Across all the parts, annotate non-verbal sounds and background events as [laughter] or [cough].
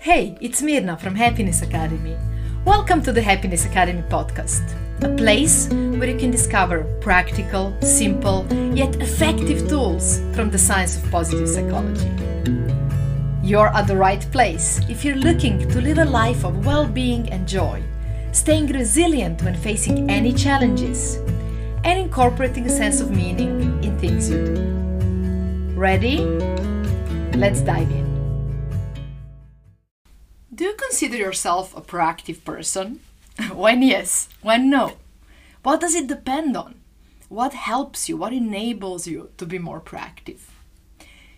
Hey, it's Mirna from Happiness Academy. Welcome to the Happiness Academy podcast, a place where you can discover practical, simple, yet effective tools from the science of positive psychology. You're at the right place if you're looking to live a life of well being and joy, staying resilient when facing any challenges, and incorporating a sense of meaning in things you do. Ready? Let's dive in. Do you consider yourself a proactive person? [laughs] when yes, when no? What does it depend on? What helps you? What enables you to be more proactive?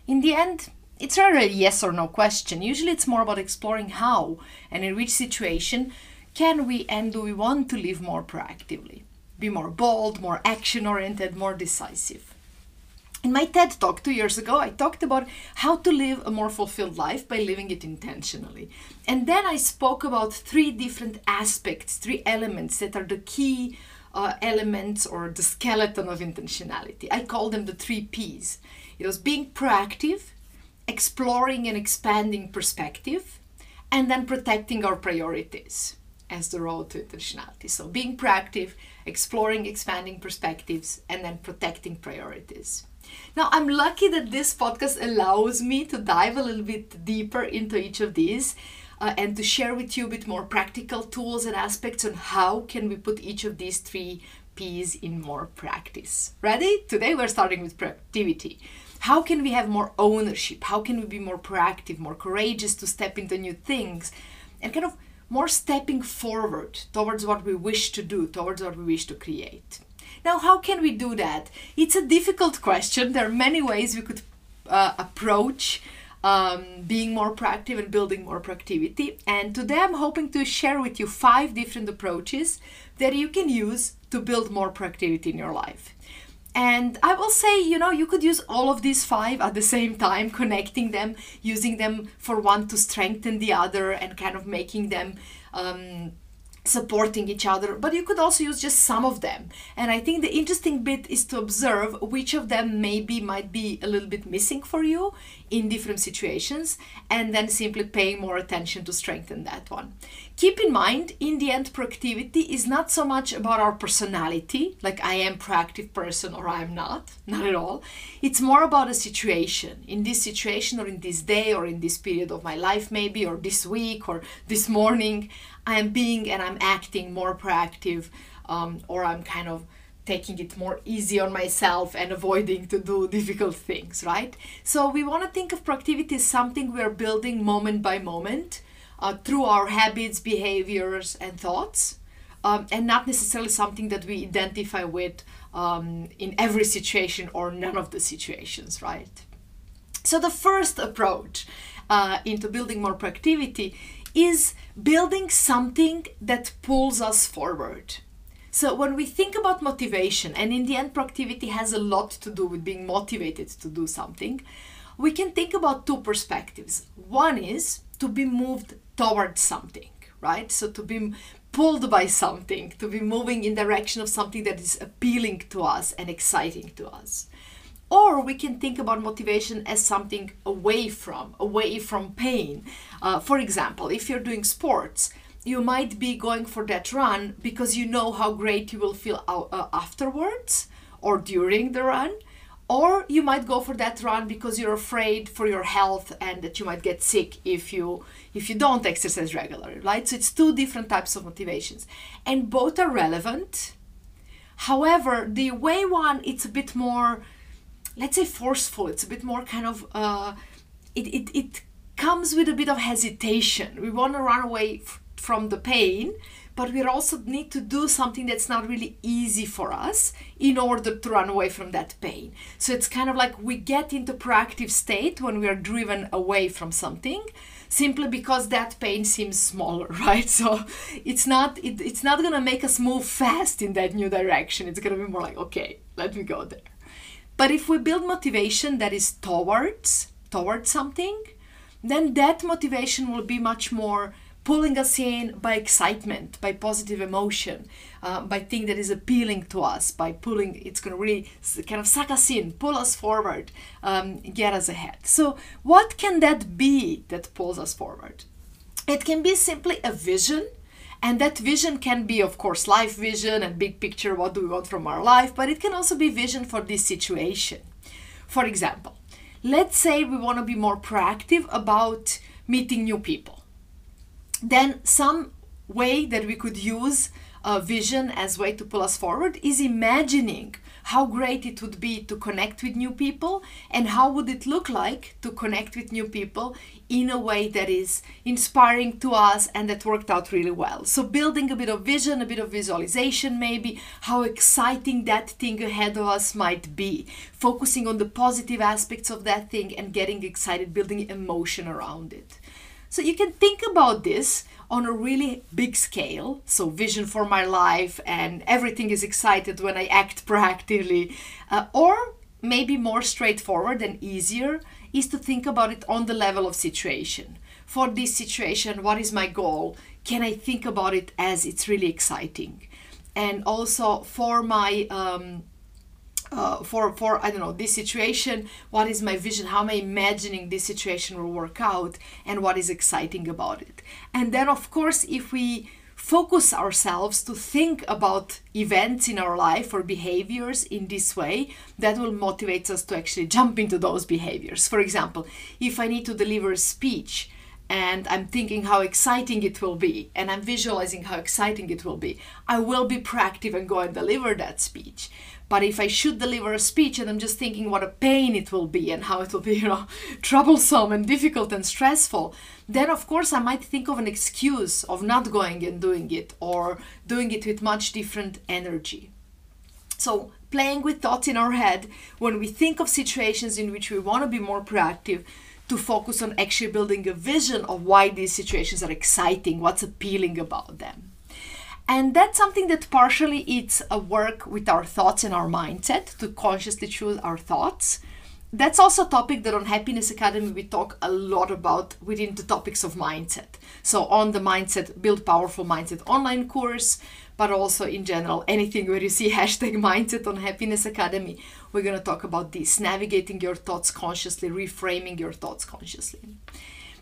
In the end, it's rather a yes or no question. Usually it's more about exploring how and in which situation can we and do we want to live more proactively, be more bold, more action oriented, more decisive. In my TED talk two years ago, I talked about how to live a more fulfilled life by living it intentionally. And then I spoke about three different aspects, three elements that are the key uh, elements or the skeleton of intentionality. I call them the three P's. It was being proactive, exploring and expanding perspective, and then protecting our priorities as the road to intentionality. So being proactive, exploring, expanding perspectives, and then protecting priorities. Now, I'm lucky that this podcast allows me to dive a little bit deeper into each of these uh, and to share with you a bit more practical tools and aspects on how can we put each of these three P's in more practice. Ready? Today we're starting with proactivity. How can we have more ownership? How can we be more proactive, more courageous to step into new things and kind of more stepping forward towards what we wish to do, towards what we wish to create? Now, how can we do that? It's a difficult question. There are many ways we could uh, approach um, being more proactive and building more proactivity. And today I'm hoping to share with you five different approaches that you can use to build more proactivity in your life. And I will say, you know, you could use all of these five at the same time, [laughs] connecting them, using them for one to strengthen the other, and kind of making them. Um, supporting each other, but you could also use just some of them. And I think the interesting bit is to observe which of them maybe might be a little bit missing for you in different situations, and then simply paying more attention to strengthen that one. Keep in mind, in the end, proactivity is not so much about our personality, like I am proactive person or I am not, not at all. It's more about a situation. In this situation, or in this day, or in this period of my life, maybe, or this week, or this morning, I am being and I'm acting more proactive, um, or I'm kind of taking it more easy on myself and avoiding to do [laughs] difficult things, right? So we want to think of proactivity as something we're building moment by moment uh, through our habits, behaviors, and thoughts, um, and not necessarily something that we identify with um, in every situation or none of the situations, right? So the first approach uh, into building more proactivity is building something that pulls us forward. So when we think about motivation, and in the end, productivity has a lot to do with being motivated to do something, we can think about two perspectives. One is to be moved towards something, right? So to be pulled by something, to be moving in direction of something that is appealing to us and exciting to us. Or we can think about motivation as something away from, away from pain. Uh, for example, if you're doing sports, you might be going for that run because you know how great you will feel uh, afterwards or during the run. Or you might go for that run because you're afraid for your health and that you might get sick if you if you don't exercise regularly, right? So it's two different types of motivations, and both are relevant. However, the away one it's a bit more let's say forceful. It's a bit more kind of uh, it, it, it comes with a bit of hesitation. We want to run away f- from the pain but we also need to do something that's not really easy for us in order to run away from that pain. So it's kind of like we get into proactive state when we are driven away from something simply because that pain seems smaller [laughs] right? So it's not it, it's not going to make us move fast in that new direction. It's going to be more like okay let me go there but if we build motivation that is towards towards something, then that motivation will be much more pulling us in by excitement, by positive emotion, uh, by thing that is appealing to us, by pulling, it's going to really kind of suck us in, pull us forward, um, get us ahead. So, what can that be that pulls us forward? It can be simply a vision, and that vision can be, of course, life vision and big picture what do we want from our life, but it can also be vision for this situation. For example, let's say we want to be more proactive about meeting new people. Then, some way that we could use a vision as way to pull us forward is imagining how great it would be to connect with new people and how would it look like to connect with new people in a way that is inspiring to us and that worked out really well. So building a bit of vision a bit of visualization maybe how exciting that thing ahead of us might be. Focusing on the positive aspects of that thing and getting excited building emotion around it. So you can think about this on a really big scale. So, vision for my life, and everything is excited when I act [laughs] proactively. Uh, or maybe more straightforward and easier is to think about it on the level of situation. For this situation, what is my goal? Can I think about it as it's really exciting? And also for my um, uh, for for I don't know this situation. What is my vision? How am I imagining this situation will work out, and what is exciting about it? And then, of course, if we focus ourselves to think about events in our life or behaviors in this way, that will motivate us to actually jump into those behaviors. For example, if I need to deliver a speech and I'm thinking how exciting it will be, and I'm visualizing how exciting it will be, I will be proactive and go and deliver that speech. But if I should deliver a speech and I'm just thinking what a pain it will be and how it will be, you know, [laughs] troublesome and difficult and stressful, then of course I might think of an excuse of not going and doing it or doing it with much different energy. So, playing with thoughts in our head when we think of situations in which we want to be more proactive to focus on actually building a vision of why these situations are exciting, what's appealing about them. And that's something that partially it's a work with our thoughts and our mindset to consciously choose our thoughts. That's also a topic that on Happiness Academy we talk a lot about within the topics of mindset. So on the mindset, build powerful mindset online course, but also in general, anything where you see [laughs] hashtag mindset on Happiness Academy, we're going to talk about this navigating your thoughts consciously, reframing your thoughts consciously.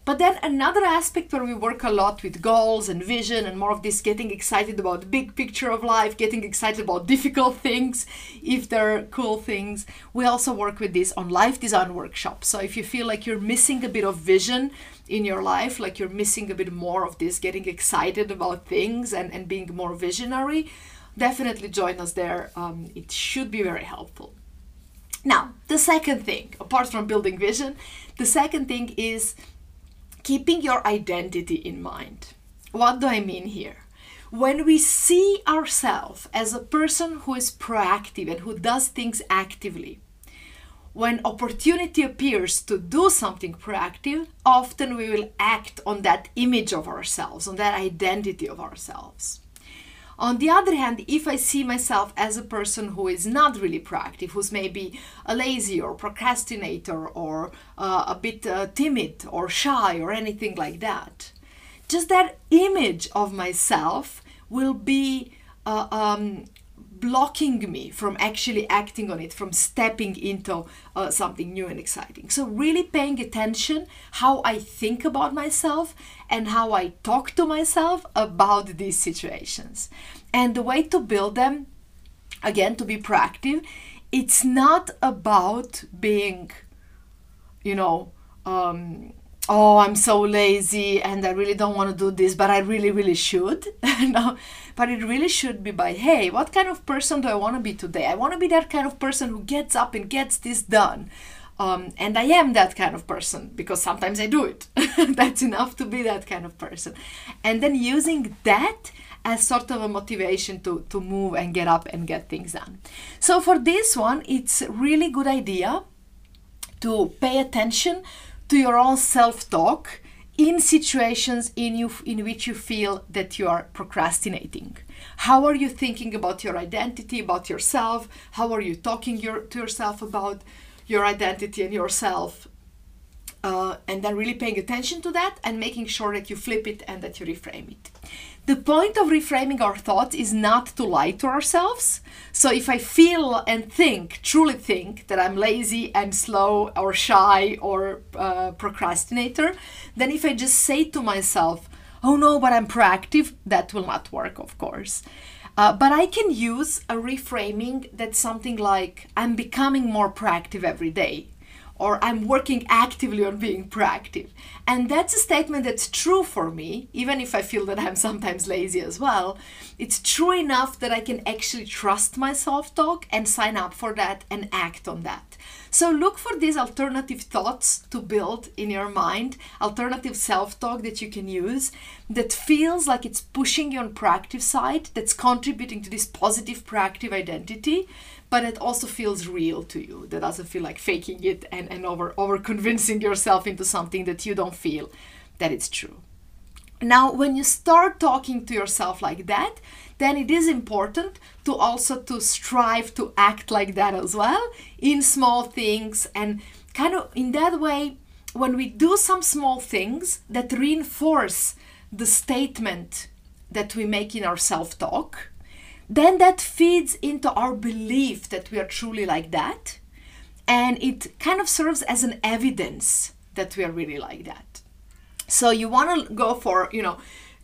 But then another aspect where we work a lot with goals and vision and more of this getting excited about the big picture of life, getting excited about difficult things, if they're cool things. We also work with this on life design workshops. So if you feel like you're missing a bit of vision in your life, like you're missing a bit more of this, getting excited about things and, and being more visionary, definitely join us there. Um, it should be very helpful. Now, the second thing, apart from building vision, the second thing is keeping your identity in mind. What do I mean here? When we see ourselves as a person who is proactive and who does things actively, when opportunity appears to do something proactive, often we will act on that image of ourselves, on that identity of ourselves. On the other hand, if I see myself as a person who is not really proactive, who's maybe a lazy or procrastinator or uh, a bit uh, timid or shy or anything like that, just that image of myself will be uh, um, blocking me from actually acting on it from stepping into uh, something new and exciting. So really paying attention how i think about myself and how i talk to myself about these situations. And the way to build them again to be proactive it's not about being you know um, oh i'm so lazy and i really don't want to do this but i really really should [laughs] no but it really should be by hey what kind of person do i want to be today? I want to be that kind of person who gets up and gets this done. Um, and i am that kind of person because sometimes i do it. [laughs] That's enough to be that kind of person. And then using that as sort of a motivation to, to move and get up and get things done. So for this one it's really good idea to pay attention to your own self talk in situations in you in which you feel that you are procrastinating. How are you thinking about your identity about yourself? How are you talking your, to yourself about your identity and yourself? Uh, and then really paying attention to that and making sure that you flip it and that you reframe it the point of reframing our thoughts is not to lie to ourselves. So if I feel and think, truly think that I'm lazy and slow or shy or uh, procrastinator, then if I just say to myself, oh no, but I'm proactive, that will not work, of course. Uh, but I can use a reframing that's something like, I'm becoming more proactive every day or I'm working actively on being proactive. And that's a statement that's true for me, even if I feel that I'm sometimes lazy as well. It's true enough that I can actually trust my self talk and sign up for that and act on that. So look for these alternative thoughts to build in your mind, alternative self-talk that you can use that feels like it's pushing you on proactive side, that's contributing to this positive proactive identity, but it also feels real to you. That doesn't feel like faking it and, and over over convincing yourself into something that you don't feel that it's true. Now, when you start talking to yourself like that, then it is important to also to strive to act like that as well in small things and kind of in that way when we do some small things that reinforce the statement that we make in our self-talk then that feeds into our belief that we are truly like that. And it kind of serves as an evidence that we are really like that. So you want to go for you know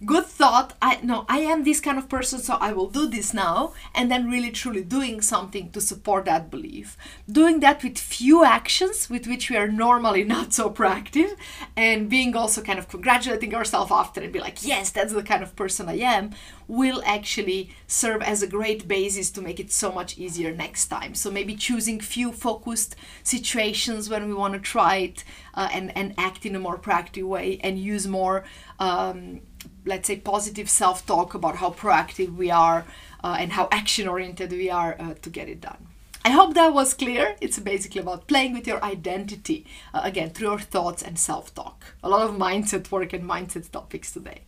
good thought. I no i am this kind of person so i will do this now and then really truly doing something to support that belief. Doing that with few actions with which we are normally not so proactive and being also kind of congratulating ourselves after and be like yes that's the kind of person i am will actually serve as a great basis to make it so much easier next time. So maybe choosing few focused situations when we want to try it uh, and and act in a more proactive way and use more um, let's say positive self-talk about how proactive we are uh, and how action oriented we are uh, to get it done. I hope that was clear. It's basically about playing with your identity uh, again through your thoughts and self-talk. A lot of mindset work and mindset topics today.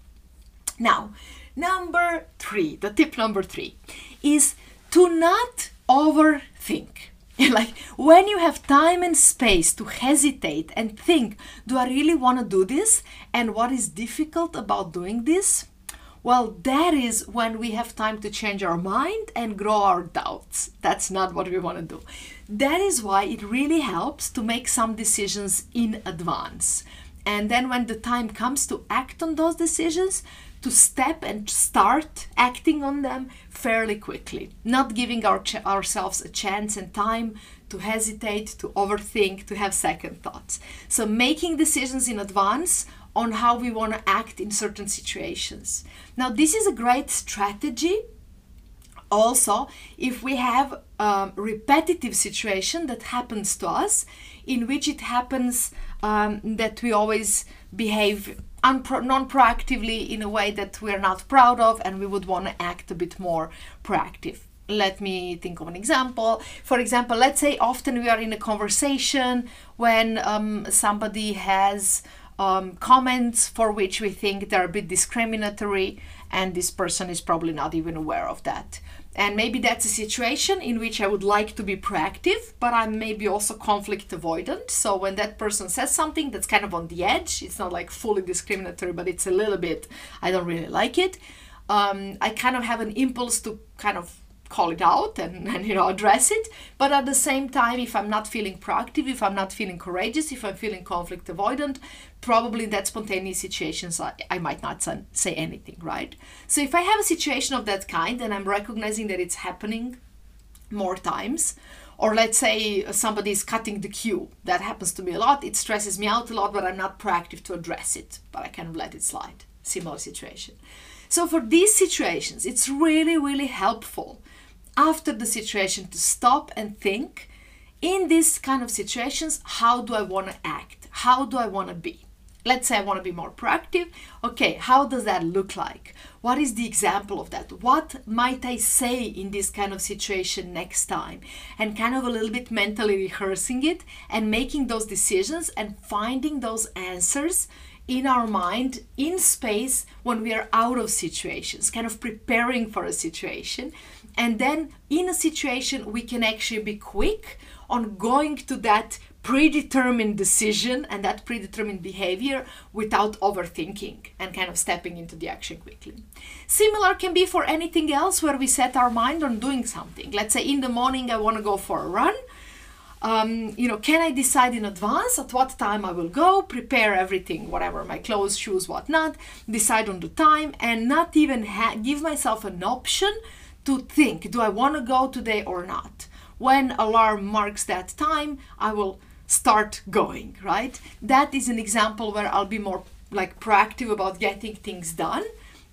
Now number three the tip number three is to not overthink [laughs] like when you have time and space to hesitate and think, do I really want to do this? And what is difficult about doing this? Well, that is when we have time to change our mind and grow our doubts. That's not what we want to do. That is why it really helps to make some decisions in advance. And then when the time comes to act on those decisions, to step and start acting on them fairly quickly, not giving our ch- ourselves a chance and time to hesitate, to overthink, to have second thoughts. So, making decisions in advance on how we want to act in certain situations. Now, this is a great strategy. Also, if we have a repetitive situation that happens to us, in which it happens um, that we always behave unpro- non-proactively in a way that we're not proud of and we would want to act a bit more proactive let me think of an example. For example, let's say often we are in a conversation when um, somebody has um, comments for which we think they're a bit discriminatory, and this person is probably not even aware of that. And maybe that's a situation in which I would like to be proactive, but I'm maybe also conflict avoidant. So when that person says something that's kind of on the edge, it's not like fully discriminatory, but it's a little bit, I don't really like it. Um, I kind of have an impulse to kind of call it out and, [laughs] and you know address it. But at the same time if i'm not feeling proactive if i'm not feeling courageous if i'm feeling conflict avoidant probably in that spontaneous situations I, I might not say anything right? So if i have a situation of that kind and i'm recognizing that it's happening more times or let's say somebody is cutting the queue that happens to me a lot it stresses me out a lot but i'm not proactive to address it but i kind of let it slide. Similar situation. So for these situations it's really really helpful after the situation to stop and think in these kind of situations how do i want to act? How do i want to be? Let's say i want to be more proactive. Okay how does that look like? What is the example of that? What might i say in this kind of situation next time? And kind of a little bit mentally rehearsing it and making those decisions and finding those answers in our mind in space when we are out of situations, kind of preparing for a situation. And then in a situation, we can actually be quick on going to that predetermined decision and that predetermined behavior without overthinking and kind of stepping into the action quickly. Similar can be for anything else where we set our mind on doing something. Let's say in the morning, I want to go for a run um, you know, can I decide in advance at what time I will go, prepare everything, whatever, my clothes, shoes, whatnot, decide on the time, and not even ha- give myself an option to think, do I want to go today or not? When alarm marks that time, I will start going, right? That is an example where I'll be more like proactive about getting things done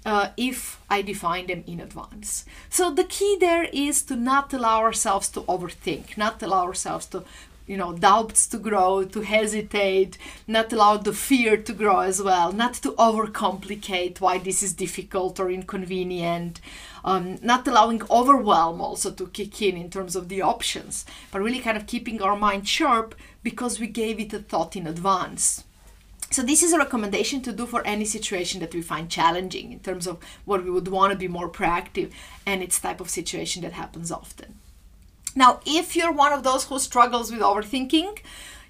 uh, if I define them in advance. So the key there is to not allow ourselves to overthink, not allow ourselves to you know doubts to grow to hesitate not allow the fear to grow as well not to overcomplicate why this is difficult or inconvenient um, not allowing overwhelm also to kick in in terms of the options but really kind of keeping our mind sharp because we gave it a thought in advance so this is a recommendation to do for any situation that we find challenging in terms of what we would want to be more proactive and it's type of situation that happens often. Now, if you're one of those who struggles with overthinking,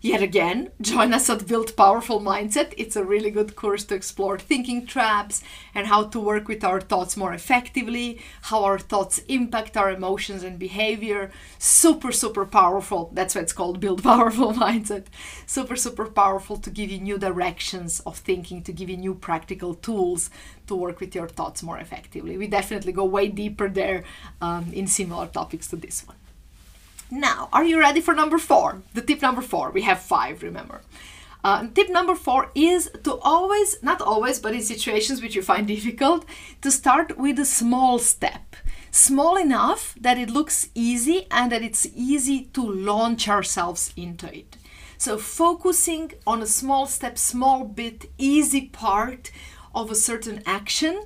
Yet again, join us at Build Powerful Mindset. It's a really good course to explore thinking traps and how to work with our thoughts more effectively, how our thoughts impact our emotions and behavior. Super, super powerful. That's why it's called Build Powerful [laughs] Mindset. Super, super powerful to give you new directions of thinking, to give you new practical tools to work with your thoughts more effectively. We definitely go way deeper there um, in similar topics to this one. Now, are you ready for number four? The tip number four. We have five, remember. Uh, tip number four is to always, not always, but in situations which you find [laughs] difficult, to start with a small step. Small enough that it looks easy and that it's easy to launch ourselves into it. So, focusing on a small step, small bit, easy part of a certain action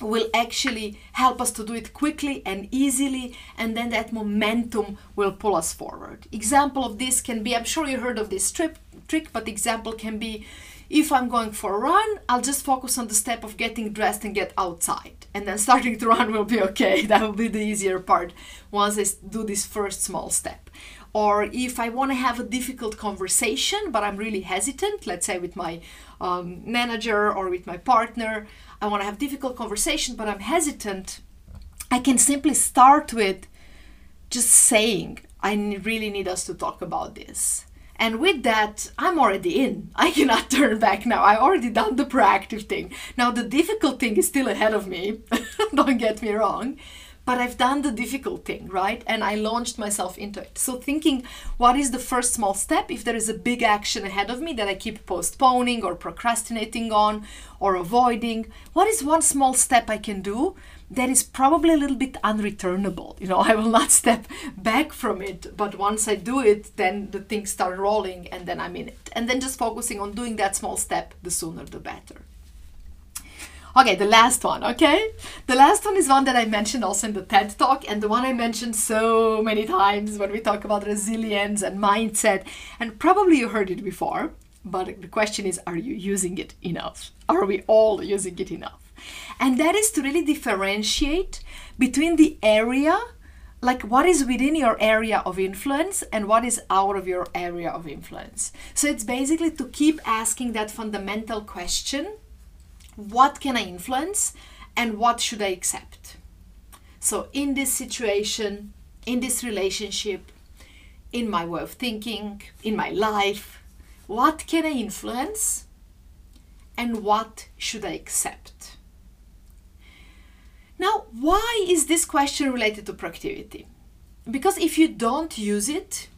will actually help us to do it quickly and easily and then that momentum will pull us forward. Example of this can be i'm sure you heard of this trip trick but example can be if i'm going for a run i'll just focus on the step of getting dressed and get outside and then starting [laughs] to run will be okay. [laughs] That will be the easier part once i do this first small step. Or if I want to have a difficult conversation, but I'm really hesitant, let's say with my um, manager or with my partner, I want to have difficult conversation, but I'm hesitant, I can simply start with just saying, I really need us to talk about this. And with that, I'm already in. [laughs] I cannot [laughs] turn back now. I already done the proactive thing. Now the difficult thing is still ahead of me. [laughs] Don't get me wrong but I've done the difficult thing, right? And I launched myself into it. So, thinking what is the first small step if there is a big action ahead of me that I keep postponing or procrastinating on or avoiding? What is one small step I can do that is probably a little bit unreturnable? You know, [laughs] I will not step back from it, but once I do it, then the things start rolling and then I'm in it. And then just focusing on doing that small step, the sooner the better. Okay, the last one, okay? The last one is one that I mentioned also in the TED Talk, and the one I mentioned so many times when we talk about resilience and mindset. And probably you heard it before, but the question is are you using it enough? Are we all using it enough? And that is to really differentiate between the area like what is within your area of influence and what is out of your area of influence. So it's basically to keep asking that fundamental question what can I influence and what should I accept? So, in this situation, in this relationship, in my way of thinking, in my life, what can I influence and what should I accept? Now, why is this question related to productivity? Because if you don't use it,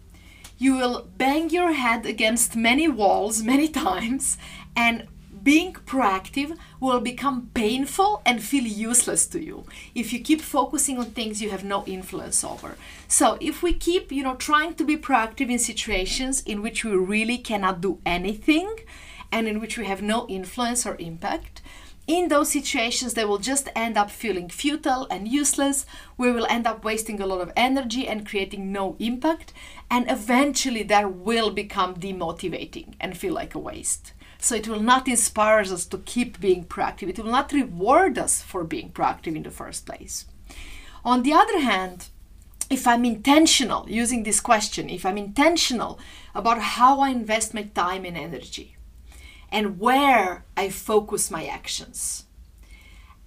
you will bang your head against many walls many [laughs] times and being proactive will become painful and feel useless to you if you keep focusing on things you have no influence over. So, if we keep, you know, trying to be proactive in situations in which we really cannot do anything and in which we have no influence or impact, in those situations, they will just end up feeling futile and useless. We will end up wasting a lot of energy and creating no impact. And eventually, that will become demotivating and feel like a waste. So it will not inspire us to keep being proactive. It will not reward us for being proactive in the first place. On the other hand, if I'm intentional using this question, if I'm intentional about how I invest my time and energy and where I focus my actions,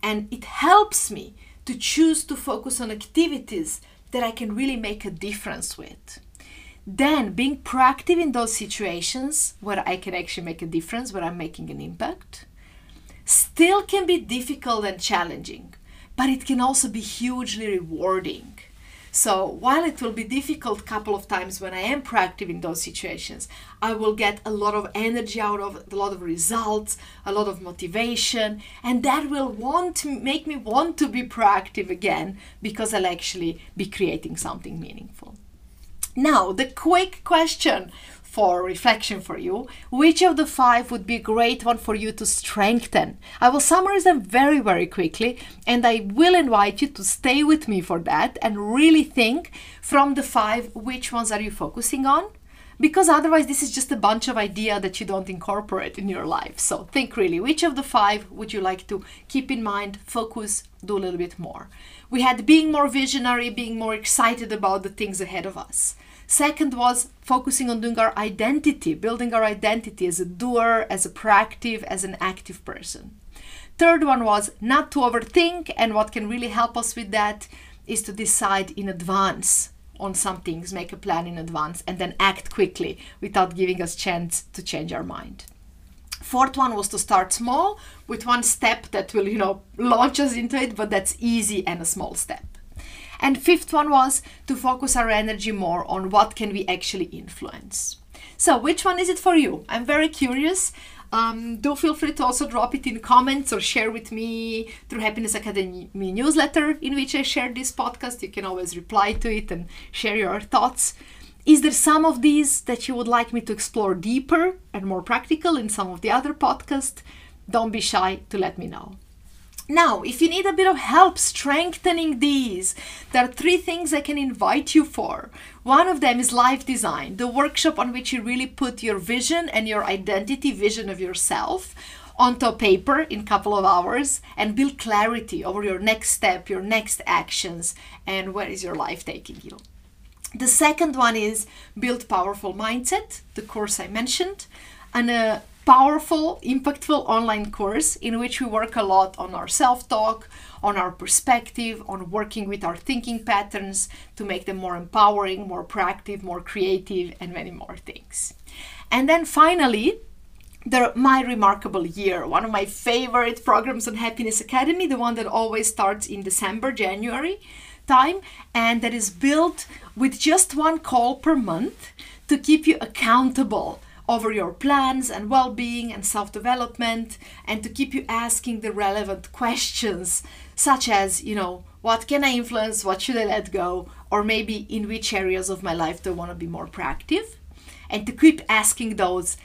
and it helps me to choose to focus on activities that I can really make a difference with, then being proactive in those situations where I can actually make a difference, where I'm making an impact, still can be difficult and challenging, but it can also be hugely rewarding. So while it will be difficult a couple of times when I am proactive in those situations, I will get a lot of energy out of it, a lot of results, a lot of motivation, and that will want to make me want to be proactive again because I'll actually be creating something meaningful. Now, the quick question for reflection for you. Which of the five would be a great one for you to strengthen? I will summarize them very, very quickly, and I will invite you to stay with me for that and really think from the five which ones are you focusing on? Because otherwise, this is just a bunch of idea that you don't incorporate in your life. So think really, which of the five would you like to keep in mind, focus, do a little bit more? We had being more visionary, being more excited about the things ahead of us. Second was focusing on doing our identity, building our identity as a doer, as a proactive, as an active person. Third one was not to overthink, and what can really help us with that is to decide in advance on some things, make a plan in advance, and then act quickly without giving us chance to change our mind. Fourth one was to start small with one step that will, you know, launch us into it, but that's easy and a small step. And fifth one was to focus our energy more on what can we actually influence. So which one is it for you? I'm very curious. Um, do feel free to also drop it in comments or share with me through Happiness Academy newsletter in which I share this podcast. You can always reply to it and share your thoughts. Is there some of these that you would like me to explore deeper and more practical in some of the other podcasts? Don't be shy to let me know. Now, if you need a bit of help strengthening these, there are three things I can invite you for. One of them is life design, the workshop on which you really put your vision and your identity vision of yourself onto paper in a couple of hours and build clarity over your next step, your next actions, and where is your life taking you. The second one is build powerful mindset, the course I mentioned, and a powerful, impactful online course in which we work a lot on our self talk, on our perspective, on working with our thinking patterns to make them more empowering, more proactive, more creative, and many more things. And then finally, the My Remarkable Year, one of my favorite programs on Happiness Academy, the one that always starts in December, January time, and that is built with just one call per month to keep you accountable over your plans and well being and self development, and to keep you asking the relevant questions, such as, you know, what can I influence? What should I let go? Or maybe in which areas of my life do I want to be more proactive? And to keep asking those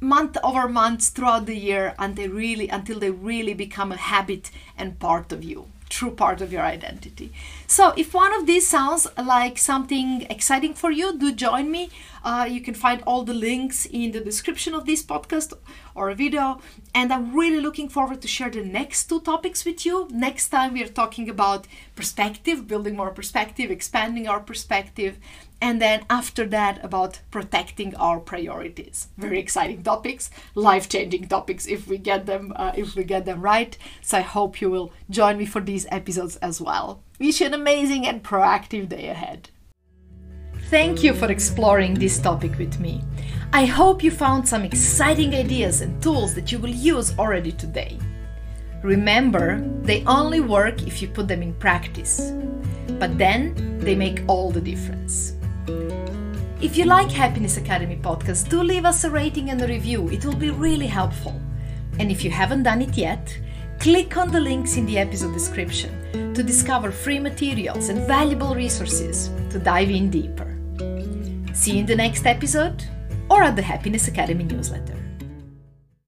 month over month throughout the year until really until they really become a habit and part of you true part of your identity. So, if one of these sounds like something exciting for you, do join me. Uh, you can find all the links in the description of this podcast or video. And I'm really looking forward to share the next two topics with you. Next time, we are talking about perspective, building more perspective, expanding our perspective, and then after that about protecting our priorities. Very exciting topics life-changing topics if we get them uh, if we get them right. So i hope you will join me for these episodes as well. Wish you an amazing and proactive day ahead. Thank you for exploring this topic with me. I hope you found some exciting ideas and tools that you will use already today. Remember they only work if you put them in practice. But then they make all the difference if you like Happiness Academy podcast, do leave us a rating and a review. It will be really helpful. And if you haven't done it yet, click on the links in the episode description to discover free materials and valuable resources to dive in deeper. See you in the next episode or at the Happiness Academy newsletter.